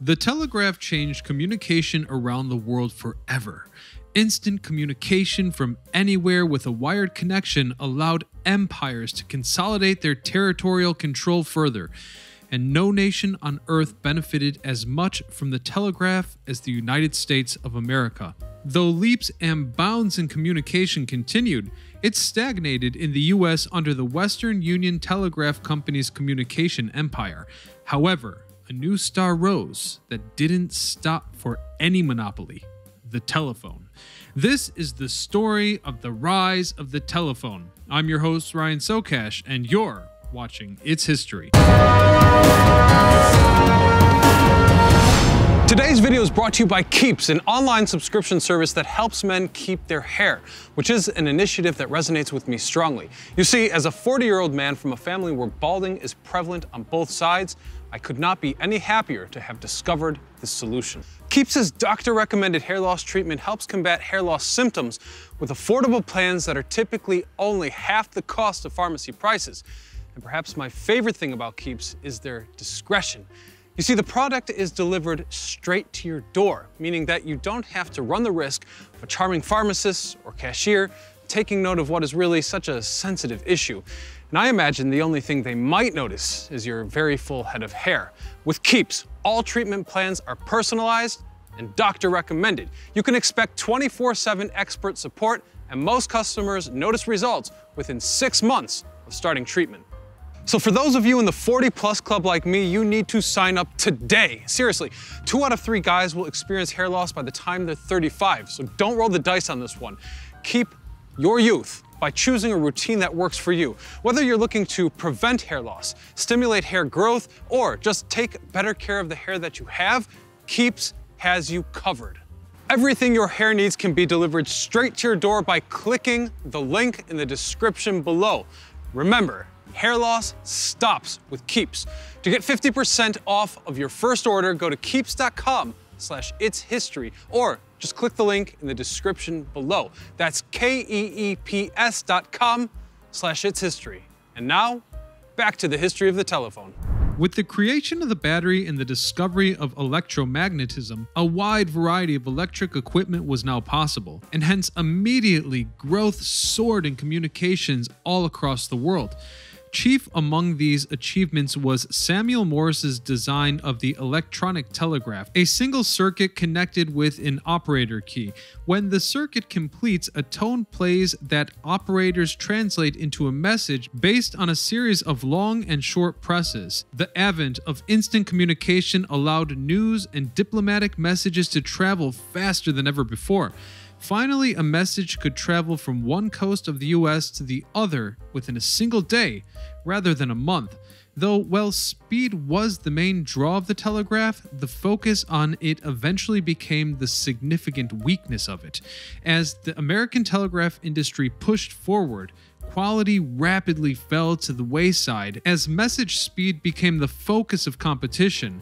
The telegraph changed communication around the world forever. Instant communication from anywhere with a wired connection allowed empires to consolidate their territorial control further, and no nation on earth benefited as much from the telegraph as the United States of America. Though leaps and bounds in communication continued, it stagnated in the US under the Western Union Telegraph Company's communication empire. However, a new star rose that didn't stop for any monopoly the telephone. This is the story of the rise of the telephone. I'm your host, Ryan Socash, and you're watching It's History. Today's video is brought to you by Keeps, an online subscription service that helps men keep their hair, which is an initiative that resonates with me strongly. You see, as a 40 year old man from a family where balding is prevalent on both sides, I could not be any happier to have discovered this solution. Keeps' doctor recommended hair loss treatment helps combat hair loss symptoms with affordable plans that are typically only half the cost of pharmacy prices. And perhaps my favorite thing about Keeps is their discretion. You see, the product is delivered straight to your door, meaning that you don't have to run the risk of a charming pharmacist or cashier taking note of what is really such a sensitive issue. And I imagine the only thing they might notice is your very full head of hair. With Keeps, all treatment plans are personalized and doctor recommended. You can expect 24-7 expert support and most customers notice results within six months of starting treatment. So for those of you in the 40 plus club like me, you need to sign up today. Seriously, two out of three guys will experience hair loss by the time they're 35. So don't roll the dice on this one. Keep your youth by choosing a routine that works for you. Whether you're looking to prevent hair loss, stimulate hair growth, or just take better care of the hair that you have, Keeps has you covered. Everything your hair needs can be delivered straight to your door by clicking the link in the description below. Remember, hair loss stops with Keeps. To get 50% off of your first order, go to keeps.com slash its history or just click the link in the description below. That's K-E-E-P-S dot com slash its history. And now, back to the history of the telephone. With the creation of the battery and the discovery of electromagnetism, a wide variety of electric equipment was now possible, and hence immediately growth soared in communications all across the world. Chief among these achievements was Samuel Morse's design of the electronic telegraph, a single circuit connected with an operator key. When the circuit completes, a tone plays that operators translate into a message based on a series of long and short presses. The advent of instant communication allowed news and diplomatic messages to travel faster than ever before. Finally, a message could travel from one coast of the US to the other within a single day rather than a month. Though, while speed was the main draw of the telegraph, the focus on it eventually became the significant weakness of it. As the American telegraph industry pushed forward, quality rapidly fell to the wayside as message speed became the focus of competition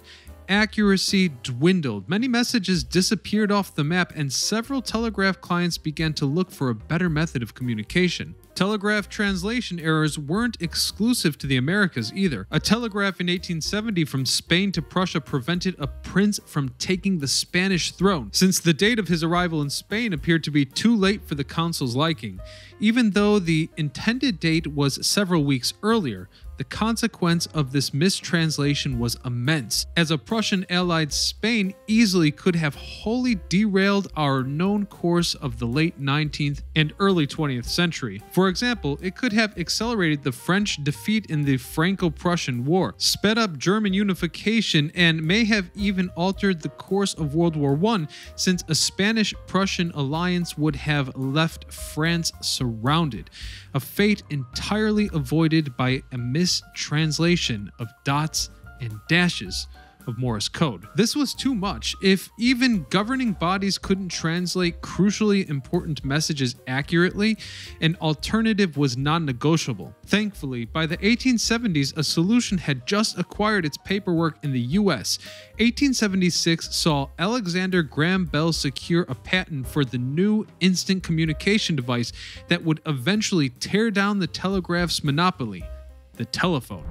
accuracy dwindled. Many messages disappeared off the map, and several telegraph clients began to look for a better method of communication. Telegraph translation errors weren't exclusive to the Americas either. A telegraph in 1870 from Spain to Prussia prevented a prince from taking the Spanish throne, since the date of his arrival in Spain appeared to be too late for the consul's liking. Even though the intended date was several weeks earlier, the consequence of this mistranslation was immense, as a Prussian allied Spain easily could have wholly derailed our known course of the late 19th and early 20th century. For example, it could have accelerated the French defeat in the Franco Prussian War, sped up German unification, and may have even altered the course of World War I, since a Spanish Prussian alliance would have left France surrounded, a fate entirely avoided by a mistranslation of dots and dashes of Morse code. This was too much. If even governing bodies couldn't translate crucially important messages accurately, an alternative was non negotiable. Thankfully, by the 1870s, a solution had just acquired its paperwork in the US. 1876 saw Alexander Graham Bell secure a patent for the new instant communication device that would eventually tear down the telegraph's monopoly the telephone.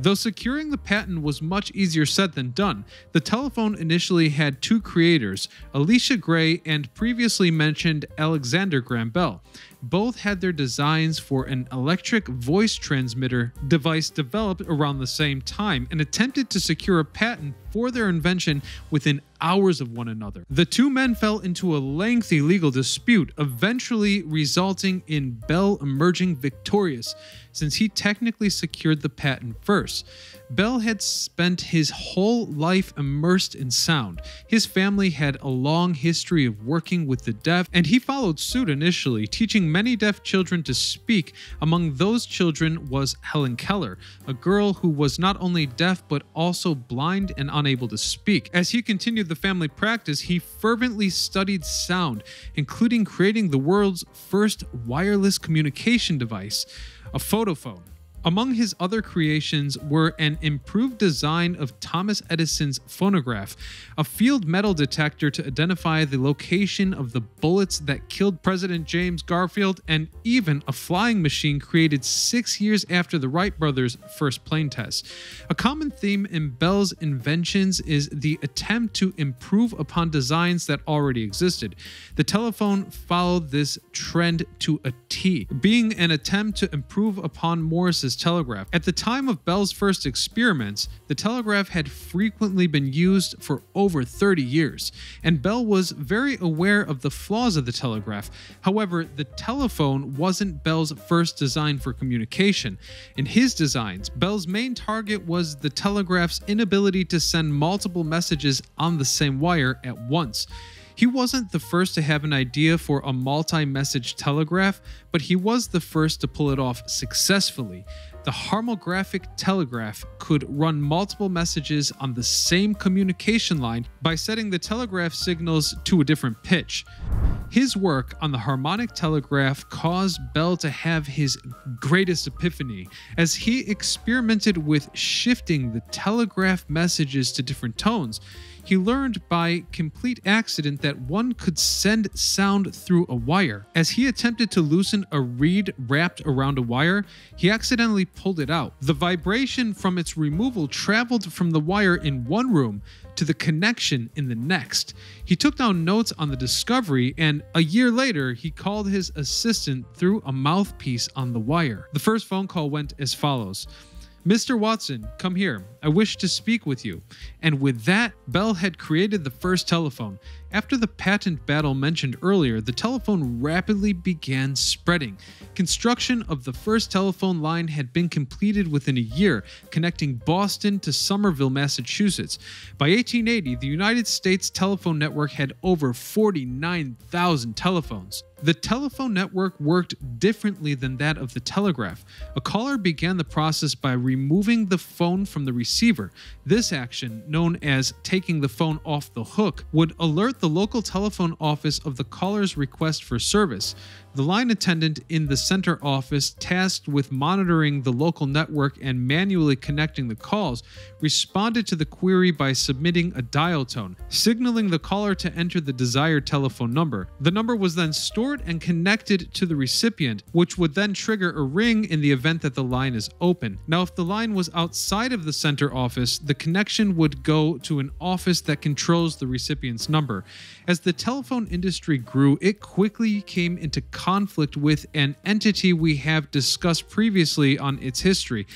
Though securing the patent was much easier said than done, the telephone initially had two creators, Elisha Gray and previously mentioned Alexander Graham Bell. Both had their designs for an electric voice transmitter device developed around the same time and attempted to secure a patent for their invention within hours of one another. The two men fell into a lengthy legal dispute, eventually resulting in Bell emerging victorious since he technically secured the patent first. Bell had spent his whole life immersed in sound. His family had a long history of working with the deaf, and he followed suit initially, teaching many deaf children to speak. Among those children was Helen Keller, a girl who was not only deaf but also blind and unable to speak. As he continued the family practice, he fervently studied sound, including creating the world's first wireless communication device, a photophone. Among his other creations were an improved design of Thomas Edison's phonograph, a field metal detector to identify the location of the bullets that killed President James Garfield, and even a flying machine created six years after the Wright brothers' first plane test. A common theme in Bell's inventions is the attempt to improve upon designs that already existed. The telephone followed this trend to a T, being an attempt to improve upon Morse's telegraph. At the time of Bell's first experiments, the telegraph had frequently been used for over 30 years, and Bell was very aware of the flaws of the telegraph. However, the telephone wasn't Bell's first design for communication. In his designs, Bell's main target was the telegraph's inability to send multiple messages on the same wire at once. He wasn't the first to have an idea for a multi message telegraph, but he was the first to pull it off successfully. The harmonic telegraph could run multiple messages on the same communication line by setting the telegraph signals to a different pitch. His work on the harmonic telegraph caused Bell to have his greatest epiphany as he experimented with shifting the telegraph messages to different tones. He learned by complete accident that one could send sound through a wire. As he attempted to loosen a reed wrapped around a wire, he accidentally pulled it out. The vibration from its removal traveled from the wire in one room to the connection in the next. He took down notes on the discovery, and a year later, he called his assistant through a mouthpiece on the wire. The first phone call went as follows. Mr. Watson, come here. I wish to speak with you. And with that, Bell had created the first telephone. After the patent battle mentioned earlier, the telephone rapidly began spreading. Construction of the first telephone line had been completed within a year, connecting Boston to Somerville, Massachusetts. By 1880, the United States telephone network had over 49,000 telephones. The telephone network worked differently than that of the telegraph. A caller began the process by removing the phone from the receiver. This action, known as taking the phone off the hook, would alert the local telephone office of the caller's request for service. The line attendant in the center office, tasked with monitoring the local network and manually connecting the calls, responded to the query by submitting a dial tone, signaling the caller to enter the desired telephone number. The number was then stored and connected to the recipient, which would then trigger a ring in the event that the line is open. Now, if the line was outside of the center office, the connection would go to an office that controls the recipient's number. As the telephone industry grew, it quickly came into conflict with an entity we have discussed previously on its history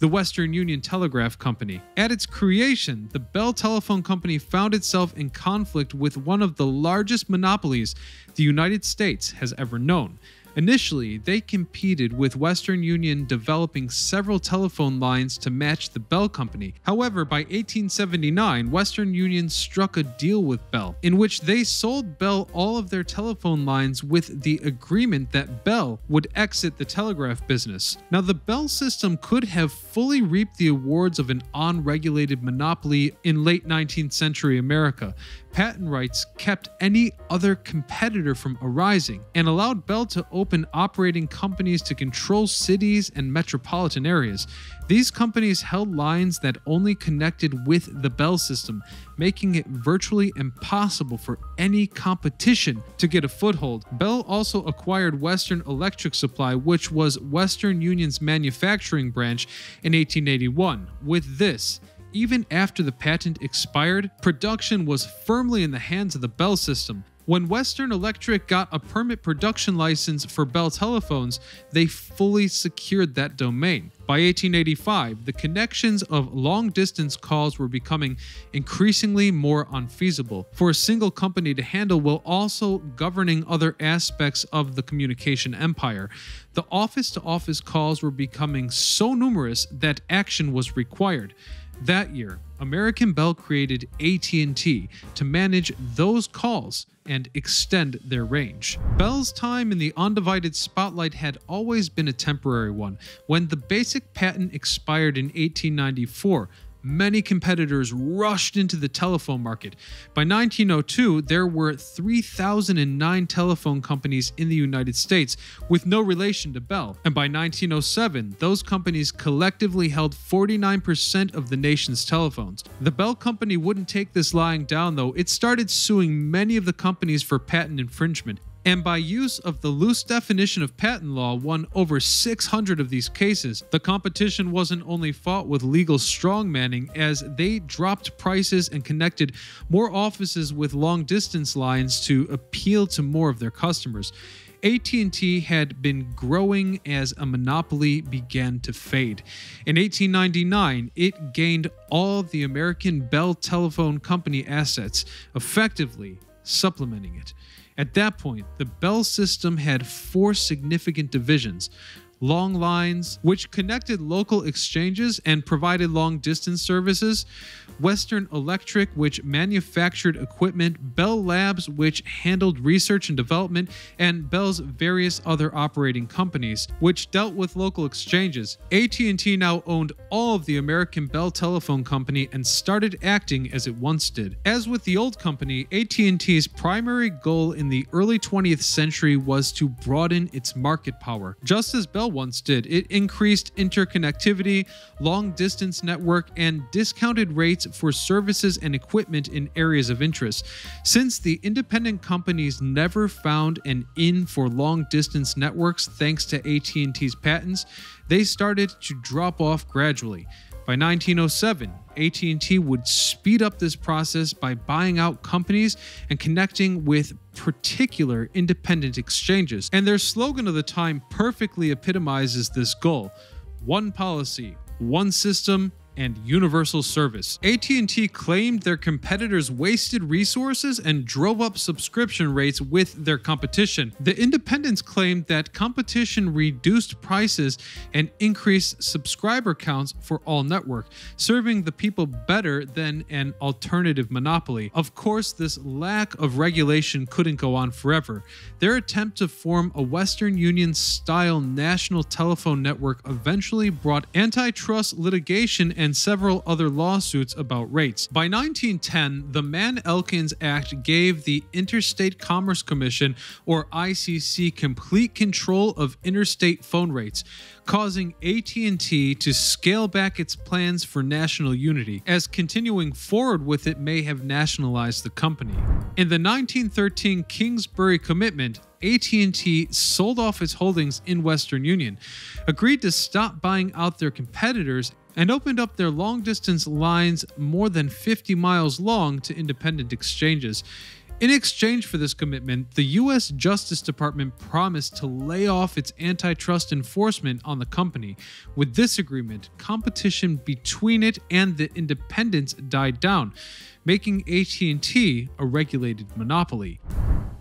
the Western Union Telegraph Company. At its creation, the Bell Telephone Company found itself in conflict with one of the largest monopolies the United States has ever known. Initially, they competed with Western Union developing several telephone lines to match the Bell Company. However, by 1879, Western Union struck a deal with Bell, in which they sold Bell all of their telephone lines with the agreement that Bell would exit the telegraph business. Now, the Bell system could have fully reaped the awards of an unregulated monopoly in late 19th century America, patent rights kept any other competitor from arising and allowed Bell to open operating companies to control cities and metropolitan areas. These companies held lines that only connected with the Bell system, making it virtually impossible for any competition to get a foothold. Bell also acquired Western Electric Supply, which was Western Union's manufacturing branch, in 1881. With this, even after the patent expired, production was firmly in the hands of the Bell system. When Western Electric got a permit production license for Bell telephones, they fully secured that domain. By 1885, the connections of long distance calls were becoming increasingly more unfeasible for a single company to handle while also governing other aspects of the communication empire. The office to office calls were becoming so numerous that action was required. That year, American Bell created AT&T to manage those calls and extend their range. Bell's time in the undivided spotlight had always been a temporary one. When the basic patent expired in 1894, many competitors rushed into the telephone market. By 1902, there were 3,009 telephone companies in the United States with no relation to Bell. And by 1907, those companies collectively held 49% of the nation's telephones. The Bell Company wouldn't take this lying down, though. It started suing many of the companies for patent infringement and by use of the loose definition of patent law won over 600 of these cases. The competition wasn't only fought with legal strongmanning as they dropped prices and connected more offices with long distance lines to appeal to more of their customers. AT&T had been growing as a monopoly began to fade. In 1899, it gained all the American Bell Telephone Company assets, effectively supplementing it. At that point, the Bell system had four significant divisions long lines, which connected local exchanges and provided long distance services, Western Electric, which manufactured equipment, Bell Labs, which handled research and development, and Bell's various other operating companies, which dealt with local exchanges. AT&T now owned all of the American Bell Telephone Company and started acting as it once did. As with the old company, AT&T's primary goal in the early 20th century was to broaden its market power. Just as Bell once did. It increased interconnectivity, long distance network, and discounted rates for services and equipment in areas of interest. Since the independent companies never found an in for long distance networks thanks to AT&T's patents, they started to drop off gradually. By 1907, AT&T would speed up this process by buying out companies and connecting with particular independent exchanges. And their slogan of the time perfectly epitomizes this goal. One policy, one system, and universal service. AT&T claimed their competitors wasted resources and drove up subscription rates with their competition. The independents claimed that competition reduced prices and increased subscriber counts for all network, serving the people better than an alternative monopoly. Of course, this lack of regulation couldn't go on forever. Their attempt to form a Western Union style national telephone network eventually brought antitrust litigation and several other lawsuits about rates. By 1910, the Mann-Elkins Act gave the Interstate Commerce Commission, or ICC, complete control of interstate phone rates, causing AT&T to scale back its plans for national unity, as continuing forward with it may have nationalized the company. In the 1913 Kingsbury Commitment, AT&T sold off its holdings in Western Union, agreed to stop buying out their competitors and opened up their long distance lines more than 50 miles long to independent exchanges. In exchange for this commitment, the U.S. Justice Department promised to lay off its antitrust enforcement on the company. With this agreement, competition between it and the independents died down, making AT&T a regulated monopoly.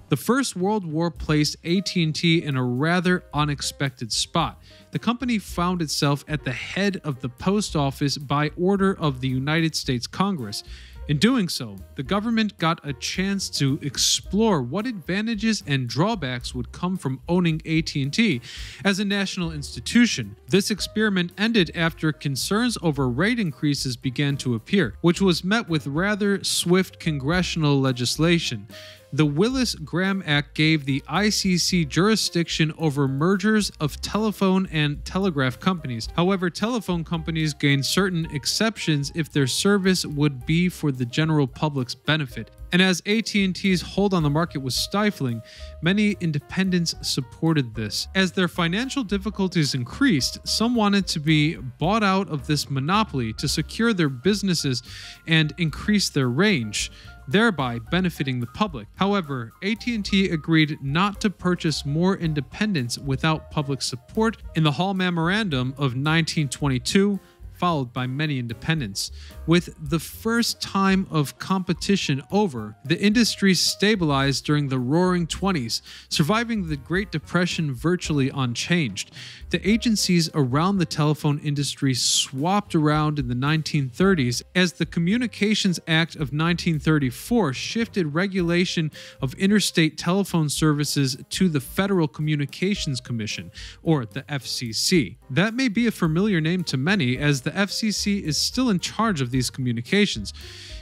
The First World War placed AT&T in a rather unexpected spot. The company found itself at the head of the post office by order of the United States Congress. In doing so, the government got a chance to explore what advantages and drawbacks would come from owning AT&T as a national institution. This experiment ended after concerns over rate increases began to appear, which was met with rather swift congressional legislation. The Willis Graham Act gave the ICC jurisdiction over mergers of telephone and telegraph companies. However, telephone companies gained certain exceptions if their service would be for the general public's benefit. And as AT&T's hold on the market was stifling, many independents supported this. As their financial difficulties increased, some wanted to be bought out of this monopoly to secure their businesses and increase their range thereby benefiting the public. However, AT&T agreed not to purchase more independence without public support in the Hall Memorandum of 1922 followed by many independents. With the first time of competition over, the industry stabilized during the roaring 20s, surviving the Great Depression virtually unchanged. The agencies around the telephone industry swapped around in the 1930s as the Communications Act of 1934 shifted regulation of interstate telephone services to the Federal Communications Commission, or the FCC. That may be a familiar name to many, as the the FCC is still in charge of these communications.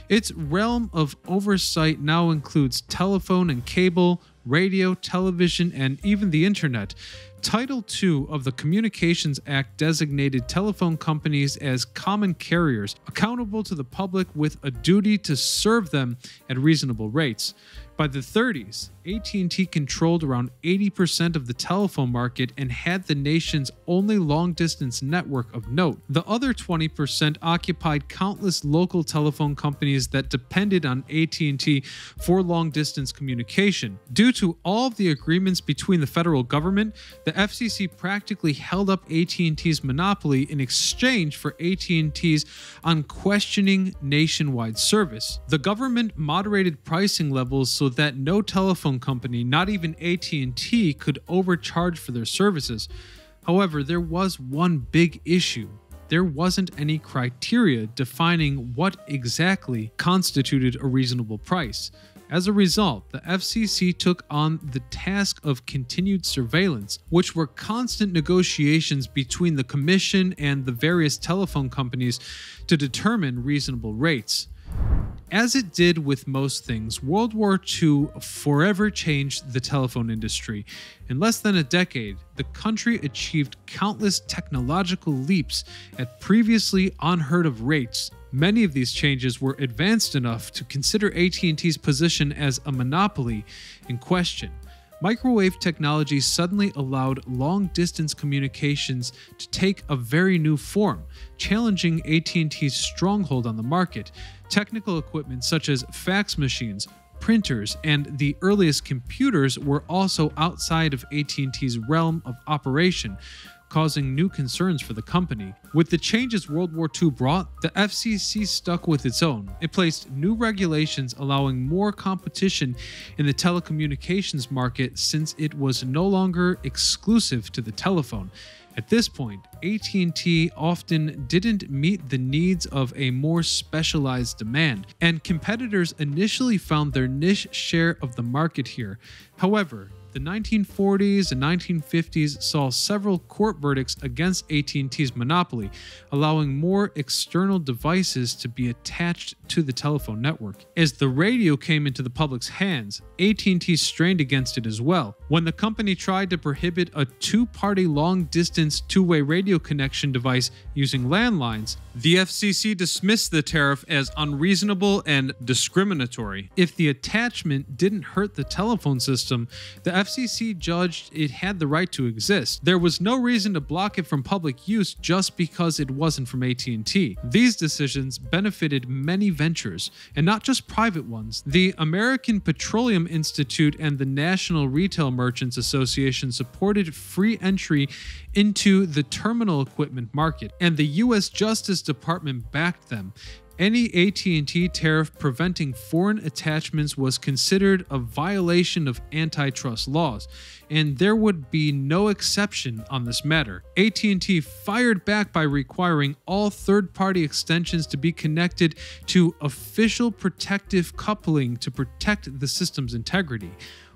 Its realm of oversight now includes telephone and cable, radio, television, and even the internet. Title II of the Communications Act designated telephone companies as common carriers, accountable to the public with a duty to serve them at reasonable rates. By the 30s, AT&T controlled around 80% of the telephone market and had the nation's only long-distance network of note. The other 20% occupied countless local telephone companies that depended on AT&T for long-distance communication. Due to all of the agreements between the federal government, the FCC practically held up AT&T's monopoly in exchange for AT&T's unquestioning nationwide service. The government moderated pricing levels so that no telephone company, not even AT&T, could overcharge for their services. However, there was one big issue. There wasn't any criteria defining what exactly constituted a reasonable price. As a result, the FCC took on the task of continued surveillance, which were constant negotiations between the Commission and the various telephone companies to determine reasonable rates. As it did with most things, World War II forever changed the telephone industry. In less than a decade, the country achieved countless technological leaps at previously unheard of rates. Many of these changes were advanced enough to consider AT&T's position as a monopoly in question. Microwave technology suddenly allowed long distance communications to take a very new form, challenging AT&T's stronghold on the market. Technical equipment such as fax machines, printers, and the earliest computers were also outside of AT&T's realm of operation, causing new concerns for the company. With the changes World War II brought, the FCC stuck with its own. It placed new regulations allowing more competition in the telecommunications market since it was no longer exclusive to the telephone. At this point, AT&T often didn't meet the needs of a more specialized demand, and competitors initially found their niche share of the market here. However, the 1940s and 1950s saw several court verdicts against AT&T's monopoly, allowing more external devices to be attached to the telephone network. As the radio came into the public's hands, AT&T strained against it as well. When the company tried to prohibit a two-party long-distance two-way radio connection device using landlines, the FCC dismissed the tariff as unreasonable and discriminatory. If the attachment didn't hurt the telephone system, the FCC judged it had the right to exist. There was no reason to block it from public use just because it wasn't from AT&T. These decisions benefited many ventures, and not just private ones. The American Petroleum Institute and the National Retail Merchants Association supported free entry into the terminal equipment market, and the U.S. Justice Department backed them. Any AT&T tariff preventing foreign attachments was considered a violation of antitrust laws, and there would be no exception on this matter. AT&T fired back by requiring all third-party extensions to be connected to official protective coupling to protect the system's integrity.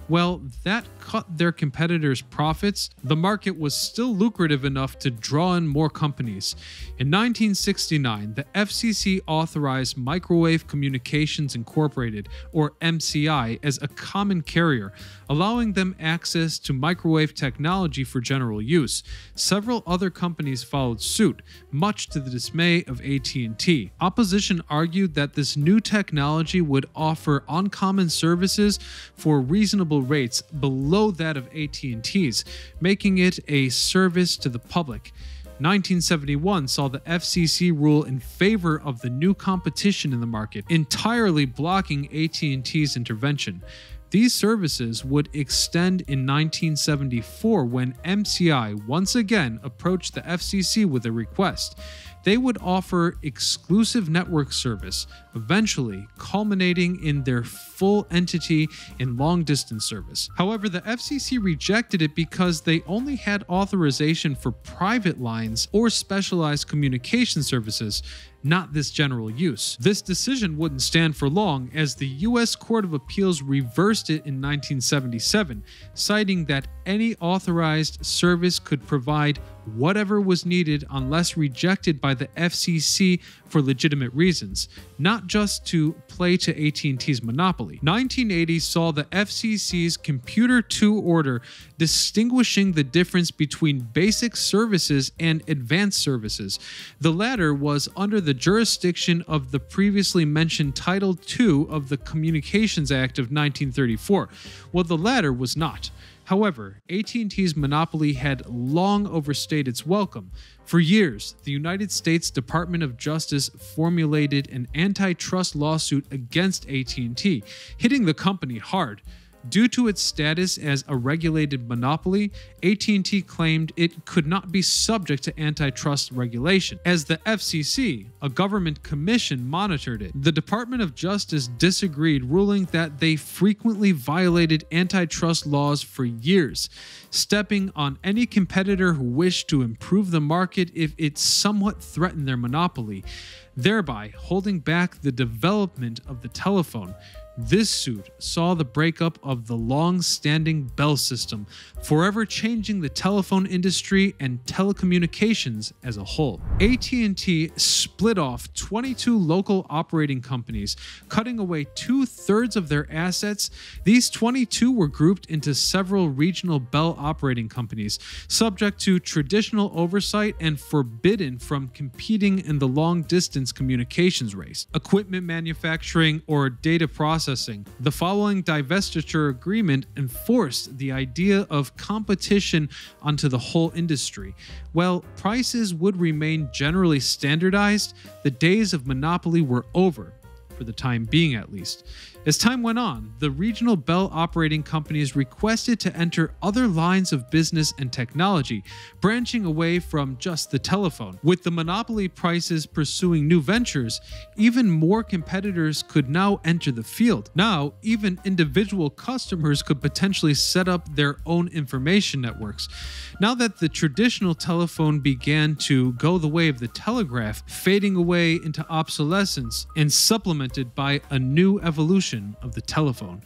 Well, that cut their competitors' profits. The market was still lucrative enough to draw in more companies. In 1969, the FCC authorized Microwave Communications Incorporated, or MCI, as a common carrier, allowing them access to microwave technology for general use. Several other companies followed suit, much to the dismay of AT&T. Opposition argued that this new technology would offer uncommon services for reasonable rates below that of AT&T's, making it a service to the public. 1971 saw the FCC rule in favor of the new competition in the market, entirely blocking AT&T's intervention. These services would extend in 1974 when MCI once again approached the FCC with a request. They would offer exclusive network service, eventually culminating in their full entity in long distance service. However, the FCC rejected it because they only had authorization for private lines or specialized communication services, not this general use. This decision wouldn't stand for long as the U.S. Court of Appeals reversed it in 1977, citing that any authorized service could provide whatever was needed unless rejected by the FCC for legitimate reasons, not just to play to AT&T's monopoly. 1980 saw the FCC's Computer II order distinguishing the difference between basic services and advanced services. The latter was under the jurisdiction of the previously mentioned Title II of the Communications Act of 1934, while the latter was not. However, AT&T's monopoly had long overstayed its welcome. For years, the United States Department of Justice formulated an antitrust lawsuit against AT&T, hitting the company hard. Due to its status as a regulated monopoly, AT&T claimed it could not be subject to antitrust regulation. As the FCC, a government commission, monitored it, the Department of Justice disagreed, ruling that they frequently violated antitrust laws for years, stepping on any competitor who wished to improve the market if it somewhat threatened their monopoly, thereby holding back the development of the telephone. This suit saw the breakup of the long standing Bell system, forever changing the telephone industry and telecommunications as a whole. AT&T split off 22 local operating companies, cutting away two-thirds of their assets. These 22 were grouped into several regional Bell operating companies, subject to traditional oversight and forbidden from competing in the long-distance communications race. Equipment manufacturing or data processing processing. The following divestiture agreement enforced the idea of competition onto the whole industry. While prices would remain generally standardized, the days of monopoly were over, for the time being at least. As time went on, the regional Bell operating companies requested to enter other lines of business and technology, branching away from just the telephone. With the monopoly prices pursuing new ventures, even more competitors could now enter the field. Now, even individual customers could potentially set up their own information networks. Now that the traditional telephone began to go the way of the telegraph, fading away into obsolescence and supplemented by a new evolution of the telephone.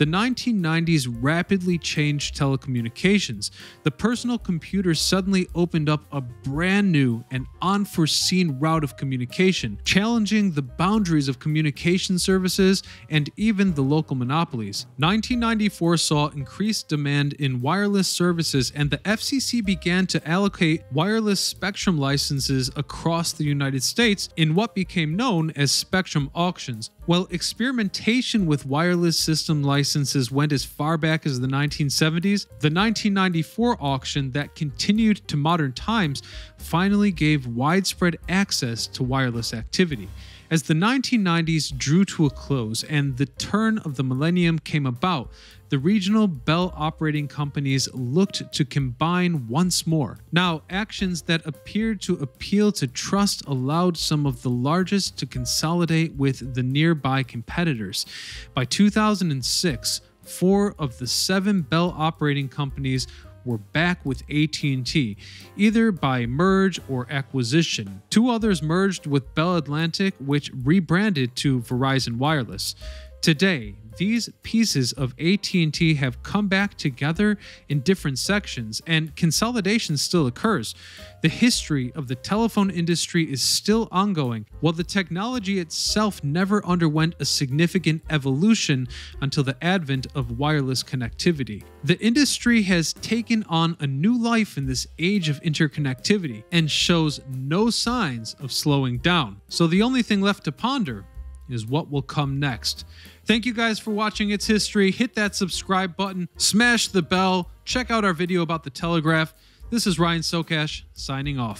The 1990s rapidly changed telecommunications. The personal computer suddenly opened up a brand new and unforeseen route of communication, challenging the boundaries of communication services and even the local monopolies. 1994 saw increased demand in wireless services, and the FCC began to allocate wireless spectrum licenses across the United States in what became known as spectrum auctions. While experimentation with wireless system licenses went as far back as the 1970s, the 1994 auction that continued to modern times finally gave widespread access to wireless activity. As the 1990s drew to a close and the turn of the millennium came about, the regional Bell operating companies looked to combine once more. Now, actions that appeared to appeal to trust allowed some of the largest to consolidate with the nearby competitors. By 2006, four of the seven Bell operating companies were back with AT&T, either by merge or acquisition. Two others merged with Bell Atlantic, which rebranded to Verizon Wireless. Today, these pieces of AT&T have come back together in different sections and consolidation still occurs. The history of the telephone industry is still ongoing, while the technology itself never underwent a significant evolution until the advent of wireless connectivity. The industry has taken on a new life in this age of interconnectivity and shows no signs of slowing down. So the only thing left to ponder is what will come next. Thank you guys for watching It's History. Hit that subscribe button, smash the bell, check out our video about the telegraph. This is Ryan Socash signing off.